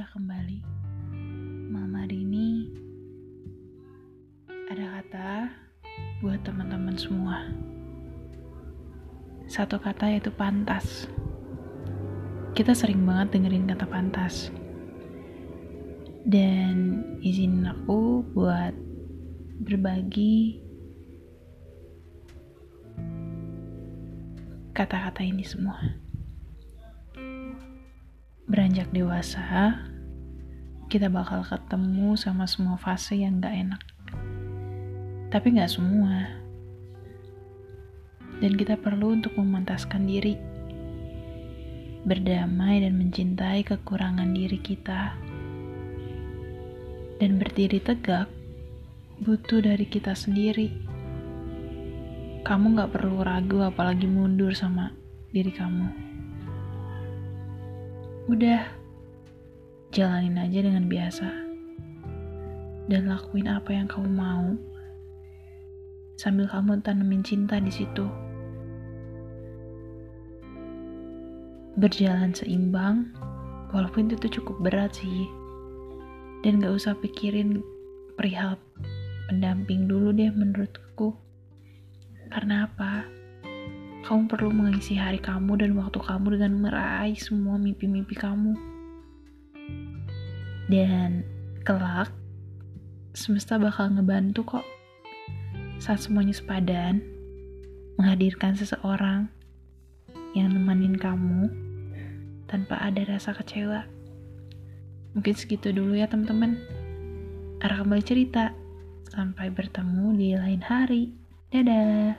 segera kembali. Malam hari ini ada kata buat teman-teman semua. Satu kata yaitu pantas. Kita sering banget dengerin kata pantas. Dan izin aku buat berbagi kata-kata ini semua. Beranjak dewasa, kita bakal ketemu sama semua fase yang gak enak. Tapi gak semua. Dan kita perlu untuk memantaskan diri. Berdamai dan mencintai kekurangan diri kita. Dan berdiri tegak butuh dari kita sendiri. Kamu gak perlu ragu apalagi mundur sama diri kamu. Udah, jalanin aja dengan biasa. Dan lakuin apa yang kamu mau. Sambil kamu tanemin cinta di situ. Berjalan seimbang, walaupun itu cukup berat sih. Dan gak usah pikirin perihal pendamping dulu deh menurutku. Karena apa? Kamu perlu mengisi hari kamu dan waktu kamu dengan meraih semua mimpi-mimpi kamu. Dan kelak, semesta bakal ngebantu kok. Saat semuanya sepadan, menghadirkan seseorang yang nemenin kamu tanpa ada rasa kecewa. Mungkin segitu dulu ya teman-teman. Arah kembali cerita. Sampai bertemu di lain hari. Dadah.